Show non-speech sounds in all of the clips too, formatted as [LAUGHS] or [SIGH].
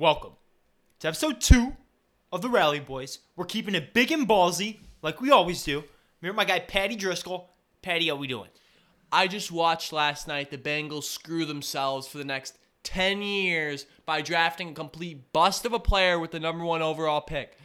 welcome to episode two of the Rally Boys. We're keeping it big and ballsy, like we always do. Here, my guy Patty Driscoll. Patty, how we doing? I just watched last night the Bengals screw themselves for the next 10 years by drafting a complete bust of a player with the number one overall pick.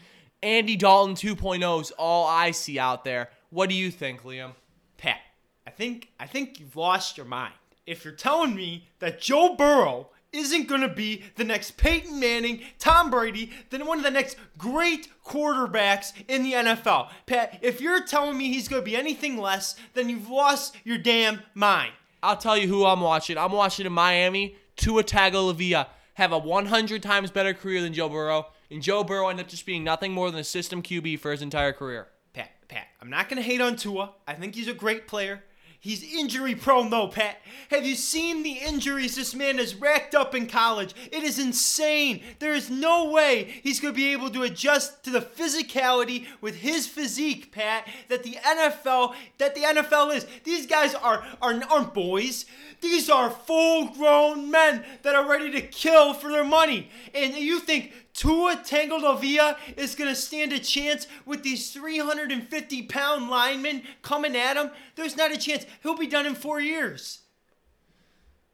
Andy Dalton 2.0 is all I see out there. What do you think, Liam? Pat, I think I think you've lost your mind. If you're telling me that Joe Burrow isn't going to be the next Peyton Manning, Tom Brady, then one of the next great quarterbacks in the NFL. Pat, if you're telling me he's going to be anything less, then you've lost your damn mind. I'll tell you who I'm watching. I'm watching in Miami, Tua Tagovailoa have a 100 times better career than Joe Burrow, and Joe Burrow ended up just being nothing more than a system QB for his entire career. Pat, Pat, I'm not going to hate on Tua. I think he's a great player. He's injury prone though, Pat. Have you seen the injuries this man has racked up in college? It is insane. There is no way he's going to be able to adjust to the physicality with his physique, Pat, that the NFL that the NFL is. These guys are, are aren't boys. These are full-grown men that are ready to kill for their money. And you think Tua Tagovailoa is going to stand a chance with these 350 pound linemen coming at him? There's not a chance. He'll be done in four years.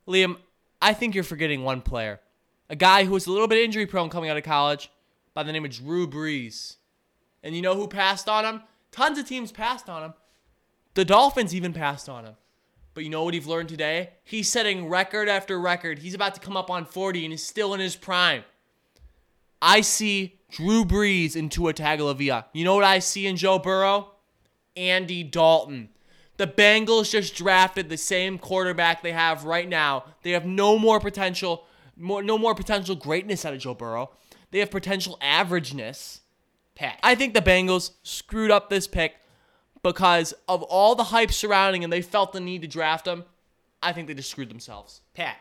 Liam, I think you're forgetting one player. A guy who was a little bit injury prone coming out of college by the name of Drew Brees. And you know who passed on him? Tons of teams passed on him. The Dolphins even passed on him. But you know what he's learned today? He's setting record after record. He's about to come up on 40 and he's still in his prime. I see Drew Brees in Tua Tagovailoa. You know what I see in Joe Burrow? Andy Dalton. The Bengals just drafted the same quarterback they have right now. They have no more potential, more, no more potential greatness out of Joe Burrow. They have potential averageness. Pat. I think the Bengals screwed up this pick because of all the hype surrounding and they felt the need to draft him. I think they just screwed themselves. Pat,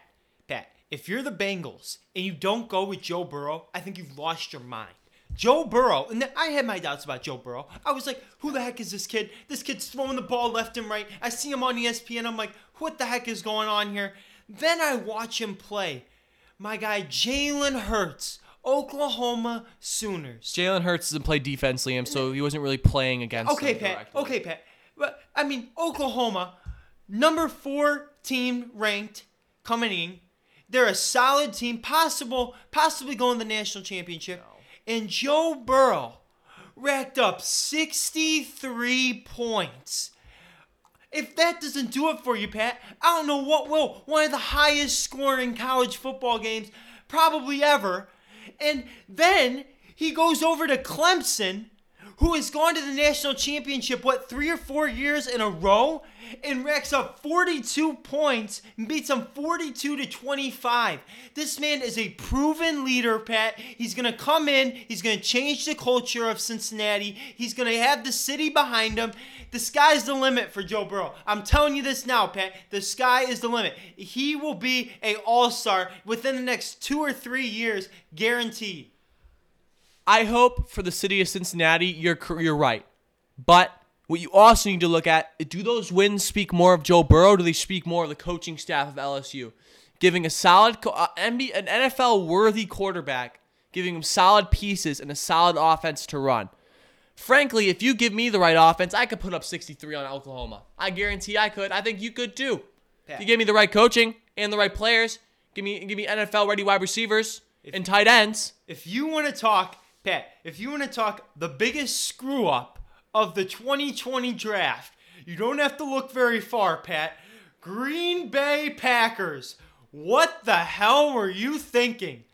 if you're the Bengals and you don't go with Joe Burrow, I think you've lost your mind. Joe Burrow, and I had my doubts about Joe Burrow. I was like, who the heck is this kid? This kid's throwing the ball left and right. I see him on ESPN. I'm like, what the heck is going on here? Then I watch him play. My guy, Jalen Hurts, Oklahoma Sooners. Jalen Hurts doesn't play defense, Liam, so he wasn't really playing against. Okay, Pat. directly. Okay, Pat. But I mean, Oklahoma, number four team ranked coming in. They're a solid team, possible, possibly going to the national championship. And Joe Burrow racked up 63 points. If that doesn't do it for you, Pat, I don't know what will. One of the highest scoring college football games probably ever. And then he goes over to Clemson, who has gone to the national championship, what, three or four years in a row, and racks up 42 points and beats them 42 to 25. This man is a proven leader, Pat. He's going to come in, he's going to change the culture of Cincinnati, he's going to have the city behind him. The sky's the limit for Joe Burrow. I'm telling you this now, Pat. The sky is the limit. He will be a all-star within the next two or three years, guaranteed. I hope for the city of Cincinnati, you're you're right. But what you also need to look at do those wins speak more of Joe Burrow? Do they speak more of the coaching staff of LSU, giving a solid uh, MB, an NFL worthy quarterback, giving him solid pieces and a solid offense to run. Frankly, if you give me the right offense, I could put up 63 on Oklahoma. I guarantee I could. I think you could too. If you give me the right coaching and the right players, give me give me NFL ready wide receivers and tight ends. If you want to talk, Pat, if you want to talk the biggest screw up of the 2020 draft, you don't have to look very far, Pat. Green Bay Packers. What the hell were you thinking?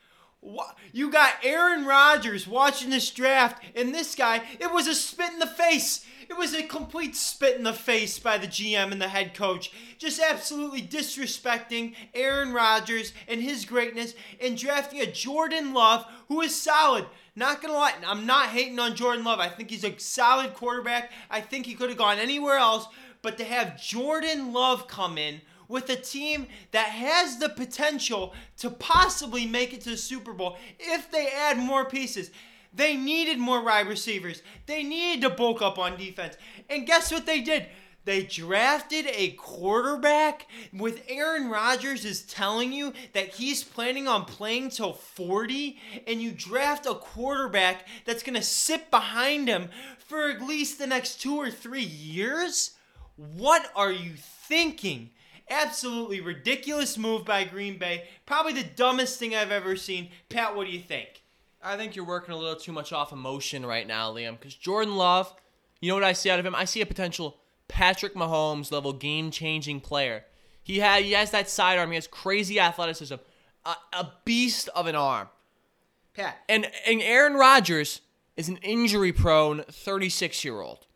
You got Aaron Rodgers watching this draft, and this guy, it was a spit in the face. It was a complete spit in the face by the GM and the head coach. Just absolutely disrespecting Aaron Rodgers and his greatness and drafting a Jordan Love who is solid. Not gonna lie, I'm not hating on Jordan Love. I think he's a solid quarterback. I think he could have gone anywhere else. But to have Jordan Love come in with a team that has the potential to possibly make it to the Super Bowl if they add more pieces. They needed more wide receivers. They needed to bulk up on defense. And guess what they did? They drafted a quarterback with Aaron Rodgers is telling you that he's planning on playing till 40 and you draft a quarterback that's going to sit behind him for at least the next 2 or 3 years? What are you thinking? Absolutely ridiculous move by Green Bay. Probably the dumbest thing I've ever seen. Pat, what do you think? I think you're working a little too much off emotion right now, Liam. Because Jordan Love, you know what I see out of him? I see a potential Patrick Mahomes level game changing player. He had he has that sidearm. He has crazy athleticism, a, a beast of an arm. Pat. And and Aaron Rodgers is an injury prone 36 year old.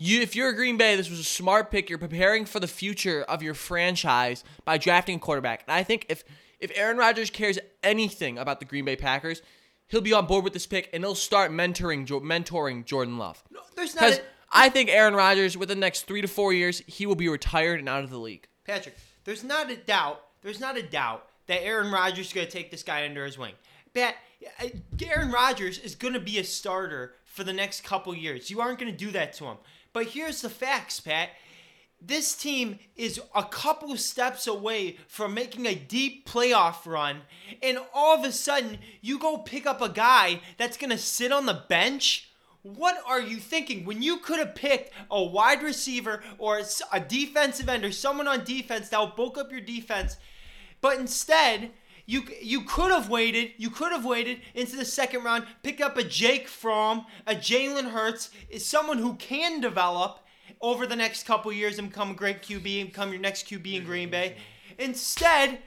You, if you're a Green Bay, this was a smart pick. You're preparing for the future of your franchise by drafting a quarterback. And I think if if Aaron Rodgers cares anything about the Green Bay Packers, he'll be on board with this pick and he'll start mentoring mentoring Jordan Love. No, there's not. A, I think Aaron Rodgers, within the next three to four years, he will be retired and out of the league. Patrick, there's not a doubt. There's not a doubt that Aaron Rodgers is going to take this guy under his wing. Pat, uh, Aaron Rodgers is going to be a starter for the next couple years. You aren't going to do that to him. But here's the facts, Pat. This team is a couple steps away from making a deep playoff run, and all of a sudden, you go pick up a guy that's going to sit on the bench. What are you thinking? When you could have picked a wide receiver or a defensive end or someone on defense that will bulk up your defense, but instead, you you could have waited. You could have waited into the second round, pick up a Jake Fromm, a Jalen Hurts, is someone who can develop over the next couple years and become a great QB and become your next QB in Green Bay. Instead,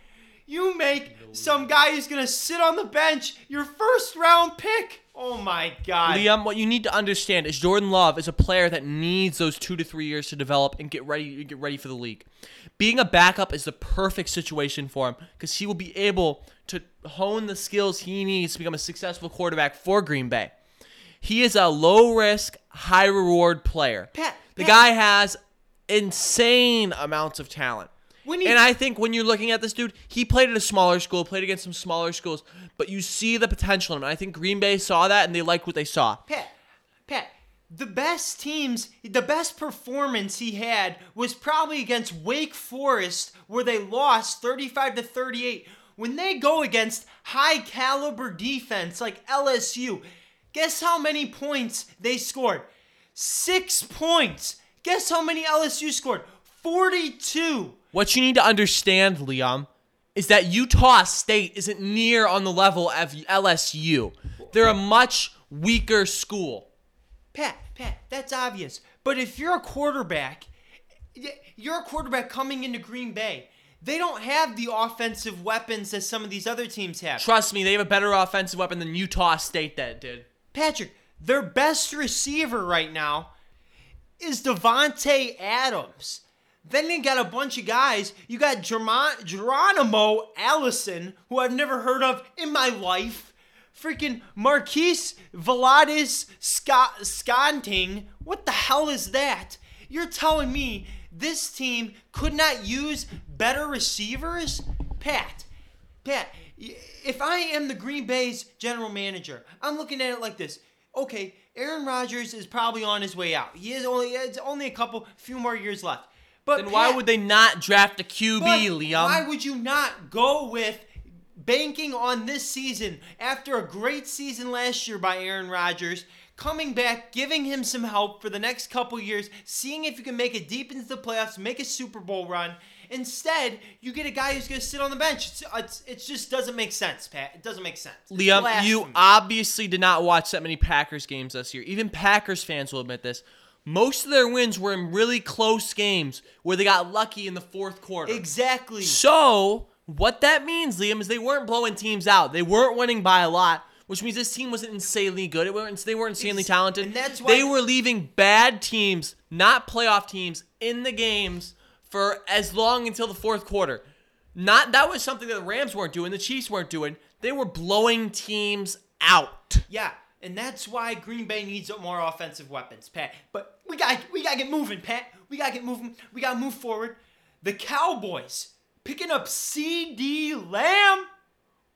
you make some guy who's gonna sit on the bench your first round pick. Oh my God. Liam, what you need to understand is Jordan Love is a player that needs those two to three years to develop and get ready get ready for the league. Being a backup is the perfect situation for him because he will be able to hone the skills he needs to become a successful quarterback for Green Bay. He is a low risk, high reward player. Pat, the Pat- guy has insane amounts of talent. When he- and I think when you're looking at this dude, he played at a smaller school, played against some smaller schools, but you see the potential in him. I think Green Bay saw that and they liked what they saw. Pat, Pat, the best teams, the best performance he had was probably against Wake Forest, where they lost 35 to 38. When they go against high caliber defense like LSU, guess how many points they scored? Six points. Guess how many LSU scored? 42. What you need to understand, Liam, is that Utah State isn't near on the level of LSU. They're a much weaker school. Pat, Pat, that's obvious. But if you're a quarterback, you're a quarterback coming into Green Bay. They don't have the offensive weapons that some of these other teams have. Trust me, they have a better offensive weapon than Utah State that did. Patrick, their best receiver right now is Davante Adams. Then you got a bunch of guys. You got Geronimo Allison, who I've never heard of in my life. Freaking Marquise Veladis Scott Sconting. What the hell is that? You're telling me this team could not use better receivers? Pat, Pat, if I am the Green Bay's general manager, I'm looking at it like this. Okay, Aaron Rodgers is probably on his way out. He is only it's only a couple few more years left. But Then why would they not draft a QB, Liam? Why would you not go with banking on this season after a great season last year by Aaron Rodgers? Coming back, giving him some help for the next couple years, seeing if you can make it deep into the playoffs, make a Super Bowl run. Instead, you get a guy who's going to sit on the bench. It's, it's, it just doesn't make sense, Pat. It doesn't make sense. It's Liam, you obviously did not watch that many Packers games this year. Even Packers fans will admit this. Most of their wins were in really close games where they got lucky in the fourth quarter. exactly. So, what that means, Liam, is they weren't blowing teams out. They weren't winning by a lot, which means this team wasn't insanely good. It weren't, they weren't insanely Ex- talented. and that's why- they were leaving bad teams, not playoff teams, in the games for as long until the fourth quarter. Not that was something that the Rams weren't doing, the Chiefs weren't doing. They were blowing teams out. Yeah, and that's why Green Bay needs more offensive weapons, Pat. But we got we got to get moving, Pat. We got to get moving. We got to move forward. The Cowboys picking up CeeDee Lamb.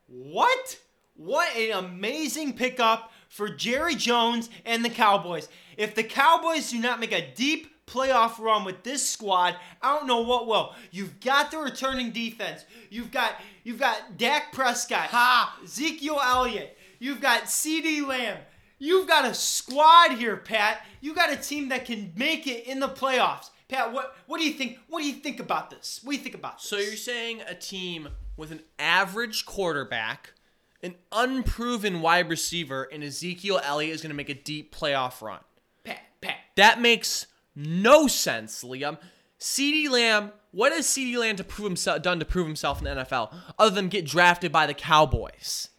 What? What an amazing pickup for Jerry Jones and the Cowboys. If the Cowboys do not make a deep playoff run with this squad, I don't know what will. You've got the returning defense. You've got you've got Dak Prescott, Ha! Ezekiel Elliott. You've got CeeDee Lamb. You've got a squad here, Pat. You got a team that can make it in the playoffs. Pat, what what do you think? What do you think about this? What do you think about this? So you're saying a team with an average quarterback, an unproven wide receiver, and Ezekiel Elliott is going to make a deep playoff run. Pat, Pat. That makes no sense, Liam. CeeDee Lamb, what has CeeDee Lamb to prove himself done to prove himself in the NFL other than get drafted by the Cowboys?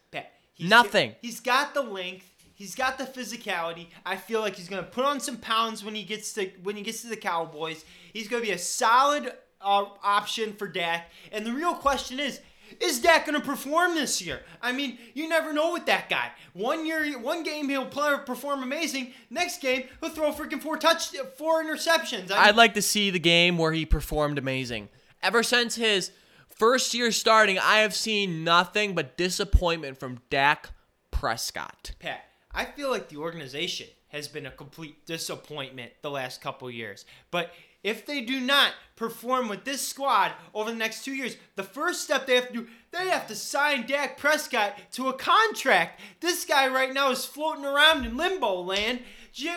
He's Nothing. he's got the length. He's got the physicality. I feel like he's gonna put on some pounds when he gets to when he gets to the Cowboys. He's gonna be a solid uh, option for Dak. And the real question is. Is Dak gonna perform this year? I mean, you never know with that guy. One year, one game he'll play, perform amazing. Next game he'll throw freaking four touch, four interceptions. I mean, I'd like to see the game where he performed amazing. Ever since his first year starting, I have seen nothing but disappointment from Dak Prescott. Pat, I feel like the organization has been a complete disappointment the last couple years. But if they do not perform with this squad over the next two years, the first step they have to do, they have to sign Dak Prescott to a contract. This guy right now is floating around in limbo land.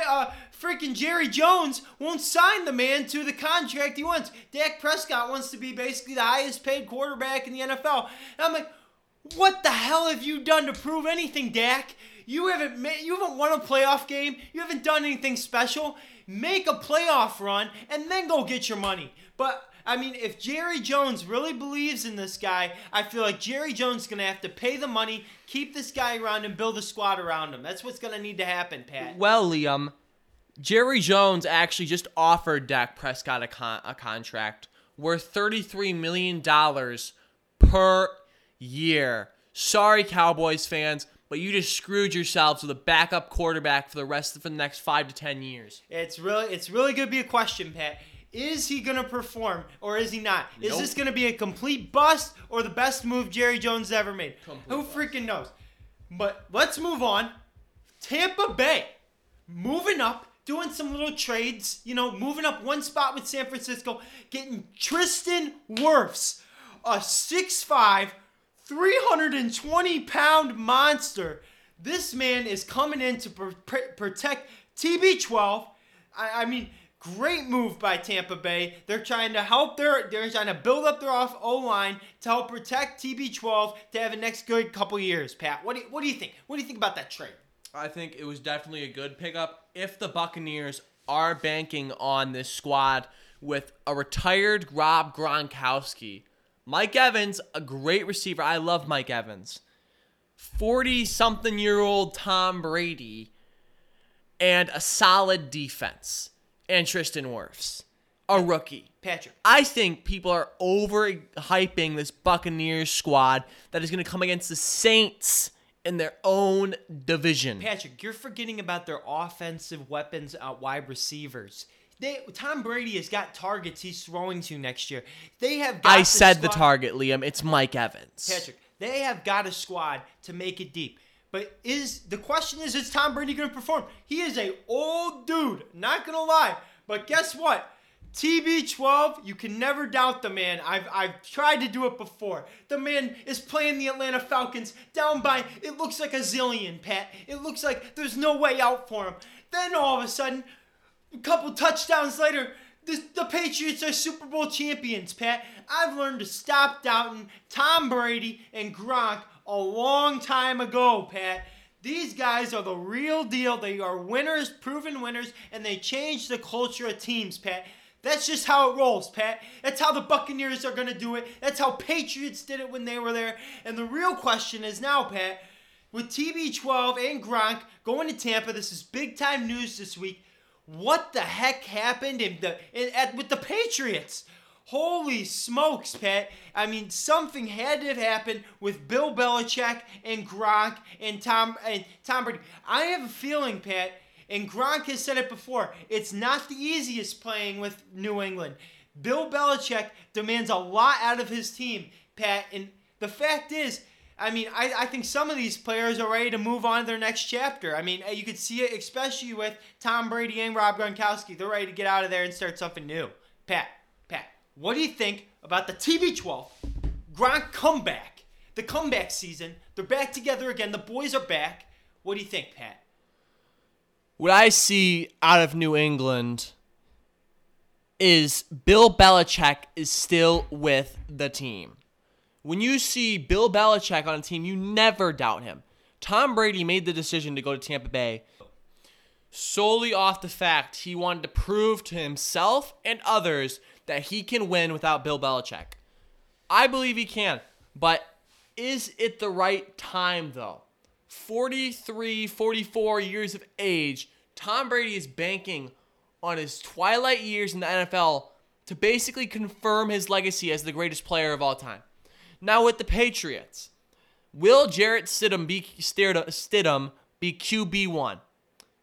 Uh, freaking Jerry Jones won't sign the man to the contract he wants. Dak Prescott wants to be basically the highest paid quarterback in the NFL. And I'm like, what the hell have you done to prove anything, Dak? You haven't made, you haven't won a playoff game. You haven't done anything special. Make a playoff run and then go get your money. But I mean, if Jerry Jones really believes in this guy, I feel like Jerry Jones is gonna have to pay the money, keep this guy around, and build a squad around him. That's what's gonna need to happen, Pat. Well, Liam, Jerry Jones actually just offered Dak Prescott a, con- a contract worth $33 million per year. Sorry, Cowboys fans, but you just screwed yourselves with a backup quarterback for the rest of the next five to ten years. It's really it's really gonna be a question, Pat. Is he gonna perform or is he not? Is Nope. this gonna be a complete bust or the best move Jerry Jones ever made? Complete Who bust. freaking knows? But let's move on. Tampa Bay moving up, doing some little trades, you know, moving up one spot with San Francisco, getting Tristan Wirfs, a 6'5, 320 pound monster. This man is coming in to pr- protect TB12. I, I mean, great move by Tampa Bay. They're trying to help their, they're trying to build up their off O line to help protect TB12 to have a next good couple years. Pat, what do you, what do you think? What do you think about that trade? I think it was definitely a good pickup. If the Buccaneers are banking on this squad with a retired Rob Gronkowski, Mike Evans, a great receiver. I love Mike Evans. 40 something year old Tom Brady, and a solid defense. And Tristan Wirfs, a rookie. Patrick. I think people are overhyping this Buccaneers squad that is going to come against the Saints in their own division. Patrick, you're forgetting about their offensive weapons, uh, wide receivers. They Tom Brady has got targets he's throwing to next year. They have. Got I said the target, Liam. It's Mike Evans. Patrick, they have got a squad to make it deep. But is the question is is Tom Brady going to perform? He is a old dude, not going to lie. But guess what? TB12, you can never doubt the man. I've I've tried to do it before. The man is playing the Atlanta Falcons down by it looks like a zillion, Pat. It looks like there's no way out for him. Then all of a sudden, a couple touchdowns later, the, the Patriots are Super Bowl champions, Pat. I've learned to stop doubting Tom Brady and Gronk a long time ago, Pat. These guys are the real deal. They are winners, proven winners, and they change the culture of teams, Pat. That's just how it rolls, Pat. That's how the Buccaneers are going to do it. That's how Patriots did it when they were there. And the real question is now, Pat, with TB12 and Gronk going to Tampa, this is big time news this week. What the heck happened in the in, at with the Patriots? Holy smokes, Pat! I mean, something had to have happened with Bill Belichick and Gronk and Tom and Tom Brady. I have a feeling, Pat, and Gronk has said it before. It's not the easiest playing with New England. Bill Belichick demands a lot out of his team, Pat, and the fact is, I mean, I, I think some of these players are ready to move on to their next chapter. I mean, you could see it especially with Tom Brady and Rob Gronkowski. They're ready to get out of there and start something new. Pat, Pat, what do you think about the TB12 Gronk comeback? The comeback season. They're back together again. The boys are back. What do you think, Pat? What I see out of New England is Bill Belichick is still with the team. When you see Bill Belichick on a team, you never doubt him. Tom Brady made the decision to go to Tampa Bay solely off the fact he wanted to prove to himself and others that he can win without Bill Belichick. I believe he can, but is it the right time though? 43, 44 years of age, Tom Brady is banking on his twilight years in the NFL to basically confirm his legacy as the greatest player of all time. Now with the Patriots, will Jarrett Stidham be Stidham be QB one?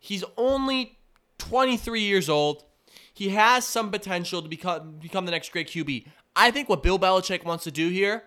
He's only 23 years old. He has some potential to become become the next great QB. I think what Bill Belichick wants to do here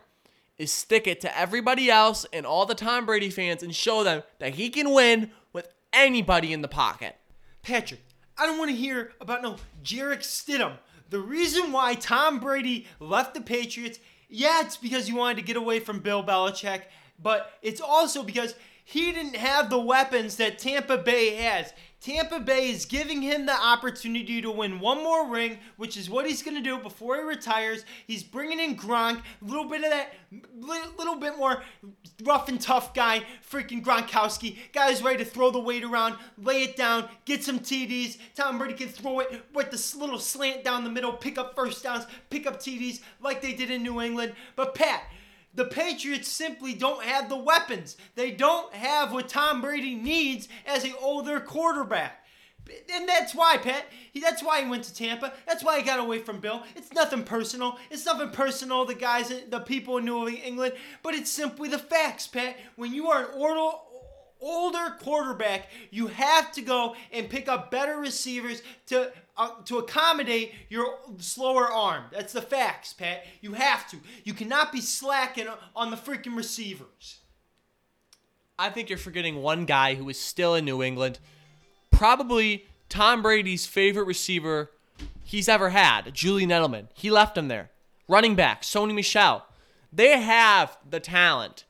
is stick it to everybody else and all the Tom Brady fans and show them that he can win with anybody in the pocket. Patrick, I don't want to hear about no Jarrett Stidham. The reason why Tom Brady left the Patriots, yeah, it's because he wanted to get away from Bill Belichick, but it's also because he didn't have the weapons that Tampa Bay has. Tampa Bay is giving him the opportunity to win one more ring, which is what he's going to do before he retires. He's bringing in Gronk, a little bit of that, little bit more rough and tough guy, freaking Gronkowski. Guy's ready to throw the weight around, lay it down, get some TDs. Tom Brady can throw it with this little slant down the middle, pick up first downs, pick up TDs like they did in New England. But Pat, the Patriots simply don't have the weapons. They don't have what Tom Brady needs as an older quarterback. And that's why, Pat. That's why he went to Tampa. That's why he got away from Bill. It's nothing personal. It's nothing personal, the guys, the people in New England, but it's simply the facts, Pat. When you are an order, older quarterback, you have to go and pick up better receivers to uh, to accommodate your slower arm. That's the facts, Pat. You have to. You cannot be slacking on the freaking receivers. I think you're forgetting one guy who is still in New England. Probably Tom Brady's favorite receiver he's ever had, Julian Edelman. He left him there. Running back, Sony Michel. They have the talent.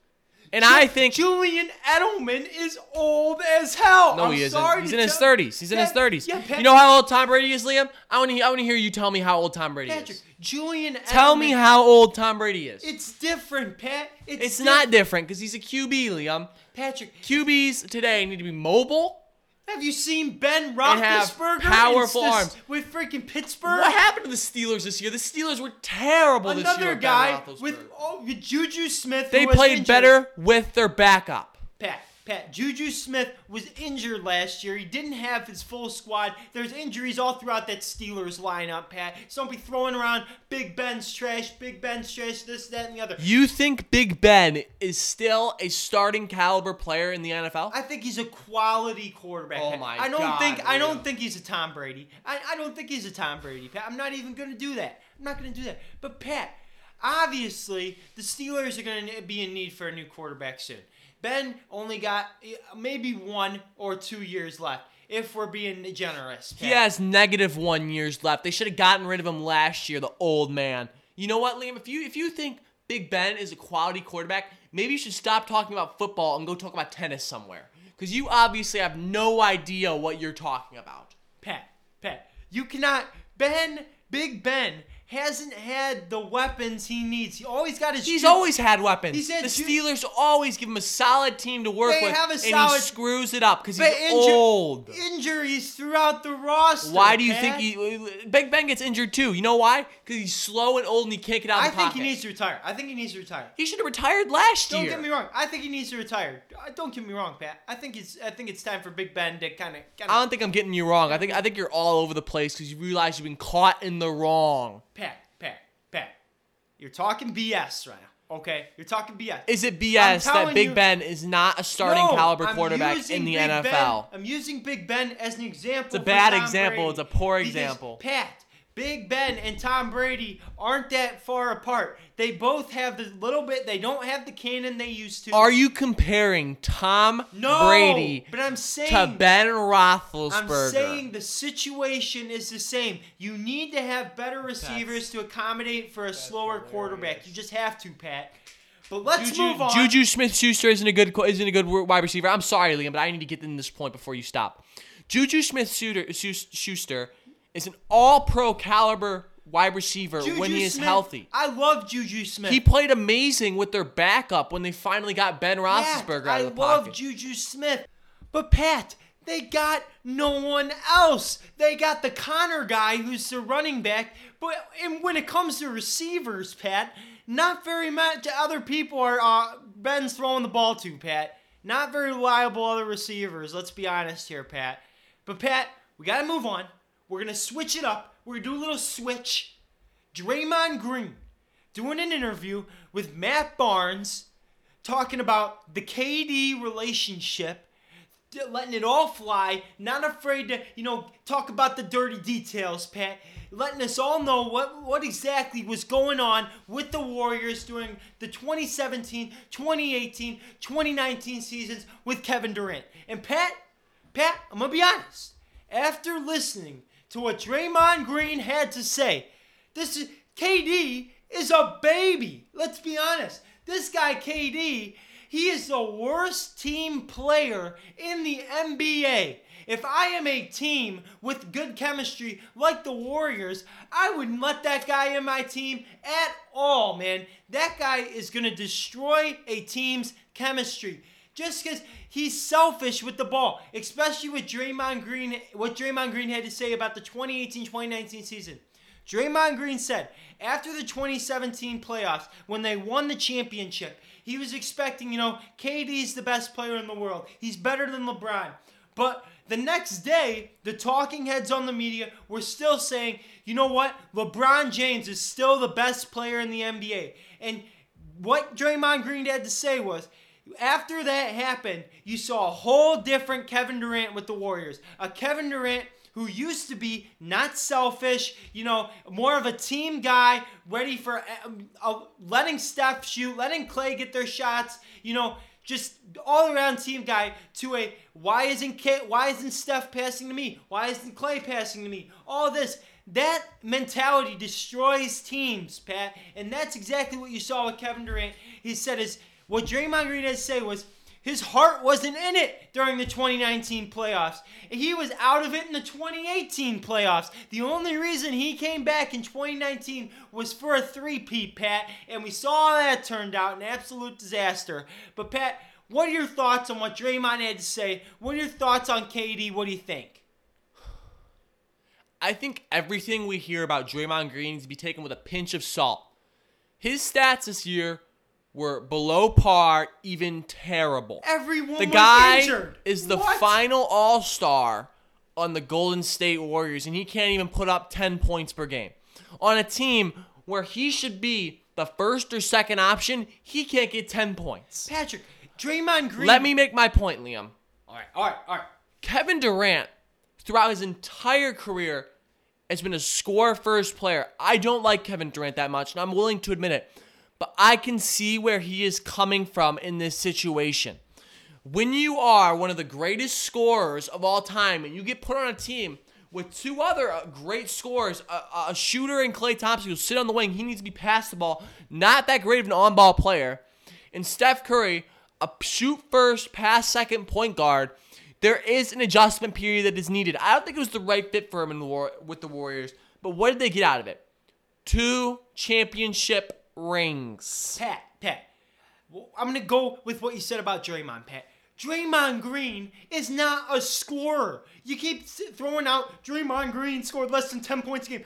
And I think Julian Edelman is old as hell. No, I'm he isn't. He's in his thirties. He's in his thirties. Yeah, you know how old Tom Brady is, Liam? I want to. I want to hear you tell me how old Tom Brady Patrick, is. Julian. Edelman, Tell me how old Tom Brady is. It's different, Pat. It's, it's not different because he's a QB, Liam. Patrick, QBs today need to be mobile have you seen Ben Roethlisberger powerful arms with freaking Pittsburgh? What happened to the Steelers this year? The Steelers were terrible Another this year. Another guy with, oh, with Juju Smith. They played better with their backup. Pat, Pat, Juju Smith was injured last year. He didn't have his full squad. There's injuries all throughout that Steelers lineup, Pat. So don't be throwing around Big Ben's trash, Big Ben's trash, this, that, and the other. You think Big Ben is still a starting caliber player in the NFL? I think he's a quality quarterback. Oh my I don't God, think I don't think he's a Tom Brady. I, I don't think he's a Tom Brady, Pat. I'm not even gonna do that. I'm not gonna do that. But Pat, obviously the Steelers are gonna be in need for a new quarterback soon. Ben only got eh, maybe one or two years left. If we're being generous, Pat. he has negative one years left. They should have gotten rid of him last year. The old man. You know what, Liam? If you if you think Big Ben is a quality quarterback, maybe you should stop talking about football and go talk about tennis somewhere. Because you obviously have no idea what you're talking about. Pat, Pat, you cannot. Ben, Big Ben hasn't had the weapons he needs. He always got his. He's always had weapons. He's had the Steelers always give him a solid team to work they with, have a and solid, he screws it up because he's inju- old. Injuries throughout the roster. Why do you Pat? think he? Big Ben gets injured too. You know why? Because he's slow and old and he can't get out. I the think pocket. he needs to retire. I think he needs to retire. He should have retired last Don't year. Don't get me wrong. I think he needs to retire. Uh, don't get me wrong, Pat. I think it's. I think it's time for Big Ben to kind of. I don't think I'm getting you wrong. I think I think you're all over the place because you realize you've been caught in the wrong. You're talking BS right now. Okay, you're talking BS. Is it BS that Big you, Ben is not a starting no, caliber quarterback in the Big NFL? Ben, I'm using Big Ben as an example. It's a bad example. It's a poor example. Pat, Big Ben and Tom Brady aren't that far apart. They both have the little bit. They don't have the cannon they used to. Are you comparing Tom no, Brady but I'm saying to Ben I'm Roethlisberger? saying the situation is the same. You need to have better receivers to accommodate for a slower quarterback. You just have to, Pat. But let's Juju, move on. Juju Smith-Schuster isn't a good isn't a good wide receiver. I'm sorry, Liam, but I need to get in this point before you stop. Juju Smith-Schuster is an All-Pro caliber wide receiver Juju when he is Smith- healthy. I love Juju Smith. He played amazing with their backup when they finally got Ben Roethlisberger Yeah, out of the I love pocket. Juju Smith. But Pat, they got no one else. They got the Connor guy who's the running back. But and when it comes to receivers, Pat, not very much other people are uh, Ben's throwing the ball to, Pat. Not very reliable other receivers, let's be honest here, Pat. But Pat, we gotta move on. We're gonna switch it up. We're gonna do a little switch. Draymond Green doing an interview with Matt Barnes talking about the KD relationship, letting it all fly, not afraid to, you know, talk about the dirty details, Pat. Letting us all know what, what exactly was going on with the Warriors during the 2017, 2018, 2019 seasons with Kevin Durant. And Pat, Pat, I'm going to be honest. After listening to what Draymond Green had to say, this is KD is a baby. Let's be honest. This guy KD, he is the worst team player in the NBA. If I am a team with good chemistry like the Warriors, I wouldn't let that guy in my team at all, man. That guy is going to destroy a team's chemistry just because he's selfish with the ball, especially with Draymond Green, what Draymond Green had to say about the 2018-2019 season. Draymond Green said after the 2017 playoffs, when they won the championship, he was expecting, you know, KD's the best player in the world. He's better than LeBron. But the next day, the talking heads on the media were still saying, you know what? LeBron James is still the best player in the NBA. And what Draymond Green had to say was, after that happened, you saw a whole different Kevin Durant with the Warriors. A Kevin Durant who used to be not selfish, you know, more of a team guy, ready for uh, letting Steph shoot, letting Klay get their shots, you know, just all around team guy to a why isn't K, why isn't Steph passing to me? Why isn't Klay passing to me? All this that mentality destroys teams, Pat, and that's exactly what you saw with Kevin Durant. He said his what Draymond Green had to say was his heart wasn't in it during the 2019 playoffs. He was out of it in the 2018 playoffs. The only reason he came back in 2019 was for a three-peat, Pat, and we saw that turned out an absolute disaster. But Pat, what are your thoughts on what Draymond had to say? What are your thoughts on KD? What do you think? I think everything we hear about Draymond Green needs to be taken with a pinch of salt. His stats this year were below par, even terrible. Everyone the guy injured. is the What? final All Star on the Golden State Warriors, and he can't even put up 10 points per game. On a team where he should be the first or second option, he can't get 10 points. Patrick, Draymond Green. Let me make my point, Liam. All right, all right, all right. Kevin Durant, throughout his entire career, has been a score first player. I don't like Kevin Durant that much, and I'm willing to admit it. But I can see where he is coming from in this situation. When you are one of the greatest scorers of all time and you get put on a team with two other uh, great scorers, a, a shooter and Klay Thompson who sit on the wing, he needs to be passed the ball, not that great of an on ball player, and Steph Curry, a shoot first, pass second point guard, there is an adjustment period that is needed. I don't think it was the right fit for him in the war with the Warriors, but what did they get out of it? Two championship rings. Pat, Pat. I'm gonna go with what you said about Draymond, Pat. Draymond Green is not a scorer. You keep throwing out Draymond Green scored less than 10 points a game.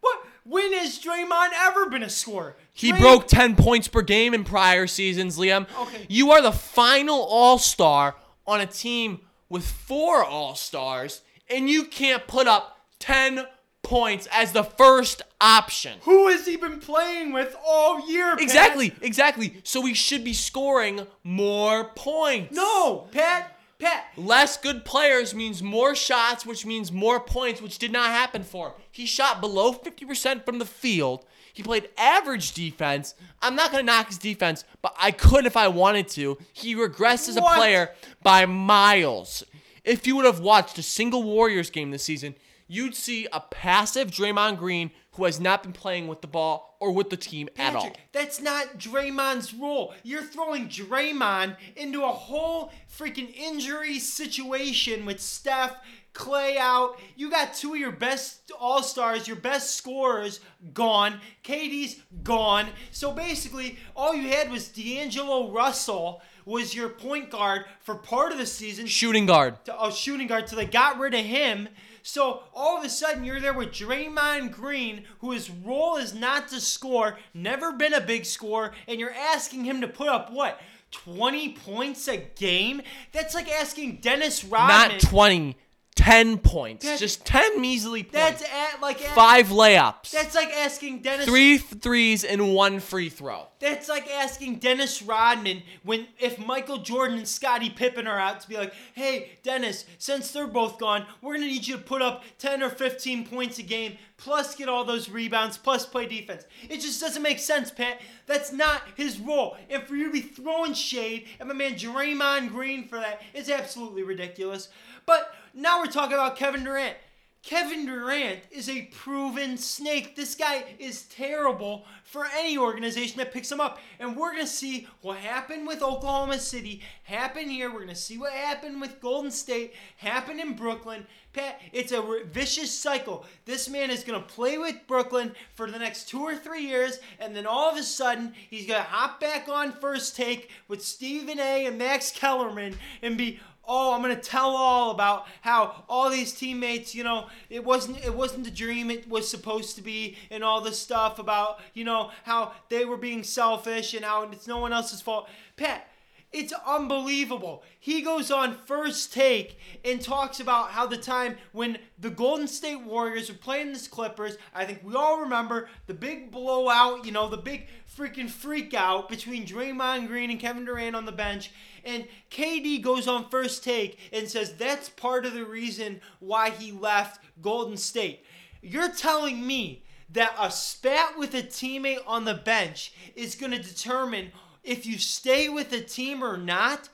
What? When has Draymond ever been a scorer? He Dray- broke 10 points per game in prior seasons, Liam. Okay. You are the final All Star on a team with four All Stars, and you can't put up 10 points as the first option. Who has he been playing with all year? Pat? Exactly, exactly. So we should be scoring more points. No, Pat. Pat, Less good players means more shots, which means more points, which did not happen for him. He shot below 50% from the field. He played average defense. I'm not going to knock his defense, but I could if I wanted to. He regressed as a What? player by miles. If you would have watched a single Warriors game this season, you'd see a passive Draymond Green who has not been playing with the ball or with the team at all. That's not Draymond's role. You're throwing Draymond into a whole freaking injury situation with Steph, Klay out. You got two of your best All Stars, your best scorers gone. KD's gone. So basically, all you had was D'Angelo Russell was your point guard for part of the season. Shooting guard. to a shooting guard So they got rid of him. So all of a sudden you're there with Draymond Green, who his role is not to score, never been a big scorer, and you're asking him to put up what? 20 points a game? That's like asking Dennis Rodman. Not 20, 10 points. That's- Just 10 measly points. That's at, like a- Five layups. That's like asking Dennis Three th- threes and one free throw. That's like asking Dennis Rodman when if Michael Jordan and Scottie Pippen are out to be like, "Hey, Dennis, since they're both gone, we're gonna need you to put up 10 or 15 points a game, plus get all those rebounds, plus play defense." It just doesn't make sense, Pat. That's not his role. And for you to be throwing shade at my man Draymond Green for that is absolutely ridiculous. But now we're talking about Kevin Durant. Kevin Durant is a proven snake. This guy is terrible for any organization that picks him up. And we're going to see what happened with Oklahoma City happen here. We're going to see what happened with Golden State happen in Brooklyn. Pat, it's a vicious cycle. This man is going to play with Brooklyn for the next two or three years, and then all of a sudden, he's going to hop back on first take with Stephen A. and Max Kellerman and be oh i'm gonna tell all about how all these teammates you know it wasn't it wasn't the dream it was supposed to be and all this stuff about you know how they were being selfish and how it's no one else's fault. Pat it's unbelievable. He goes on first take and talks about how the time when the Golden State Warriors were playing the Clippers, I think we all remember the big blowout, you know, the big freaking freak out between Draymond Green and Kevin Durant on the bench. And KD goes on first take and says that's part of the reason why he left Golden State. You're telling me that a spat with a teammate on the bench is going to determine if you stay with the team or not?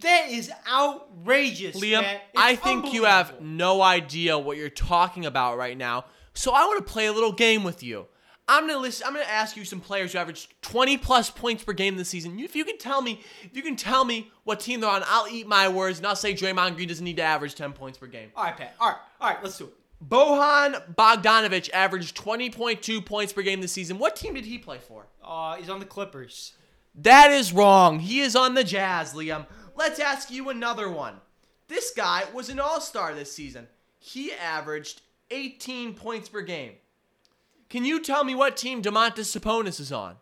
That is outrageous, Liam, I think you have no idea what you're talking about right now. So I want to play a little game with you. I'm gonna list. I'm gonna ask you some players who averaged 20 plus points per game this season. If you can tell me, if you can tell me what team they're on, I'll eat my words and I'll say Draymond Green doesn't need to average 10 points per game. All right, Pat. All right, all right. Let's do it. Bojan Bogdanovic averaged 20.2 points per game this season. What team did he play for? Uh, he's on the Clippers. That is wrong. He is on the Jazz, Liam. Let's ask you another one. This guy was an all star this season. He averaged 18 points per game. Can you tell me what team Domantas Sabonis is on?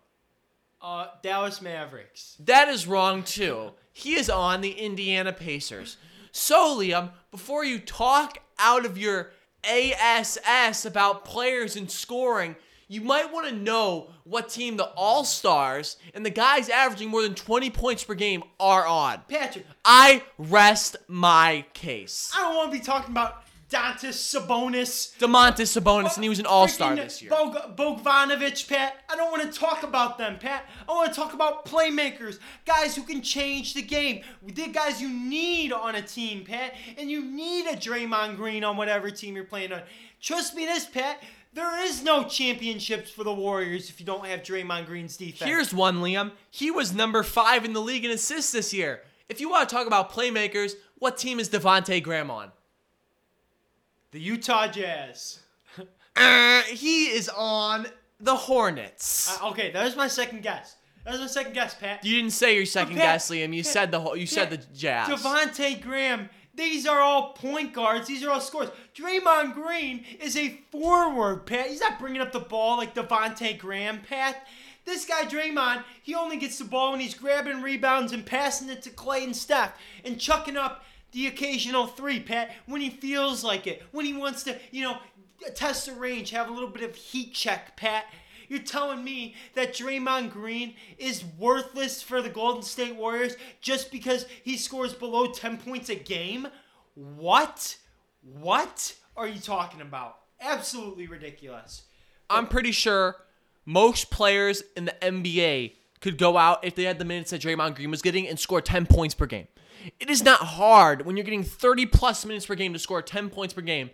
Uh, Dallas Mavericks. That is wrong too. He is on the Indiana Pacers. So, Liam, before you talk out of your ASS about players and scoring, you might want to know what team the All Stars and the guys averaging more than 20 points per game are on. Patrick, I rest my case. I don't want to be talking about Dantas Sabonis. Domantas Sabonis, and he was an All Star this year. Bog- Bogdanovic, Pat. I don't want to talk about them, Pat. I want to talk about playmakers, guys who can change the game. The guys you need on a team, Pat, and you need a Draymond Green on whatever team you're playing on. Trust me, this, Pat. There is no championships for the Warriors if you don't have Draymond Green's defense. Here's one, Liam. He was number five in the league in assists this year. If you want to talk about playmakers, what team is Devonte Graham on? the Utah Jazz. [LAUGHS] Uh, he is on the Hornets. Uh, okay, that was my second guess. That was my second guess, Pat. you didn't say your second Pat, guess, Liam. You Pat, said the whole. You said the Jazz. Devonte Graham. These are all point guards. These are all scorers. Draymond Green is a forward, Pat. He's not bringing up the ball like Devontae Graham, Pat. This guy, Draymond, he only gets the ball when he's grabbing rebounds and passing it to Klay and Steph and chucking up the occasional three, Pat, when he feels like it. When he wants to, you know, test the range, have a little bit of heat check, Pat. You're telling me that Draymond Green is worthless for the Golden State Warriors just because he scores below 10 points a game? What? What are you talking about? Absolutely ridiculous. I'm pretty sure most players in the NBA could go out if they had the minutes that Draymond Green was getting and score 10 points per game. It is not hard when you're getting 30 plus minutes per game to score 10 points per game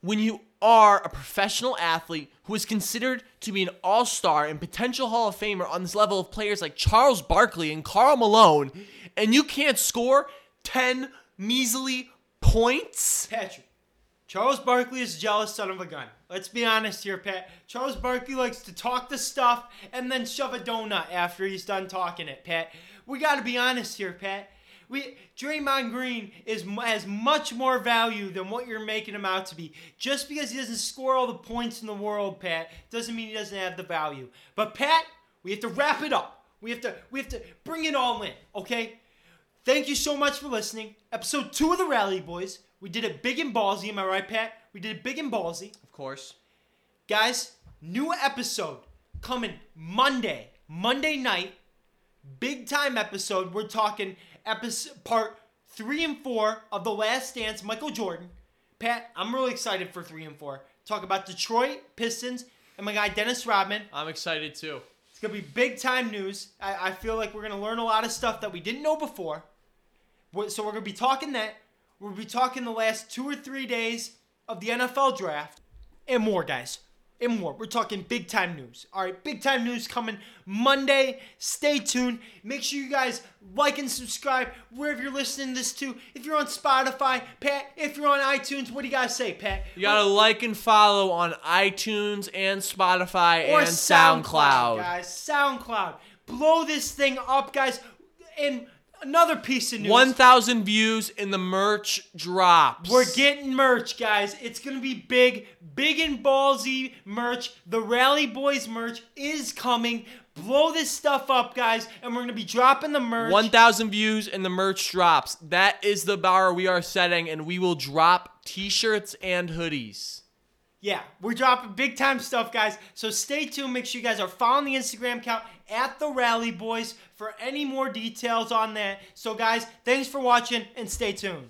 when you are a professional athlete who is considered to be an all star and potential Hall of Famer on this level of players like Charles Barkley and Karl Malone, and you can't score 10 measly points? Patrick, Charles Barkley is a jealous son of a gun. Let's be honest here, Pat. Charles Barkley likes to talk the stuff and then shove a donut after he's done talking it, Pat. We got to be honest here, Pat. We Draymond Green is has much more value than what you're making him out to be. Just because he doesn't score all the points in the world, Pat, doesn't mean he doesn't have the value. But Pat, we have to wrap it up. We have to we have to bring it all in, okay? Thank you so much for listening. Episode two of the Rally Boys. We did it big and ballsy, am I right, Pat? We did it big and ballsy. Of course. Guys, new episode coming Monday. Monday night. Big time episode. We're talking episode part three and four of The Last Dance, Michael Jordan. Pat, I'm really excited for three and four. Talk about Detroit Pistons and my guy Dennis Rodman. I'm excited too. It's gonna be big time news. I, I feel like we're gonna learn a lot of stuff that we didn't know before. So we're gonna be talking that. We'll be talking the last two or three days of the NFL draft and more, guys. And more. We're talking big time news. All right, big time news coming Monday. Stay tuned. Make sure you guys like and subscribe wherever you're listening this to. If you're on Spotify, Pat, if you're on iTunes, what do you guys say, Pat? You gotta like and follow on iTunes and Spotify or and SoundCloud, SoundCloud. guys. SoundCloud. Blow this thing up, guys. And another piece of news. 1,000 views and the merch drops. We're getting merch, guys. It's gonna be big, big and ballsy merch. The Rally Boys merch is coming. Blow this stuff up, guys, and we're gonna be dropping the merch. 1,000 views and the merch drops. That is the bar we are setting, and we will drop t-shirts and hoodies. Yeah, we're dropping big time stuff, guys. So stay tuned. Make sure you guys are following the Instagram account at the Rally Boys for any more details on that. So, guys, thanks for watching and stay tuned.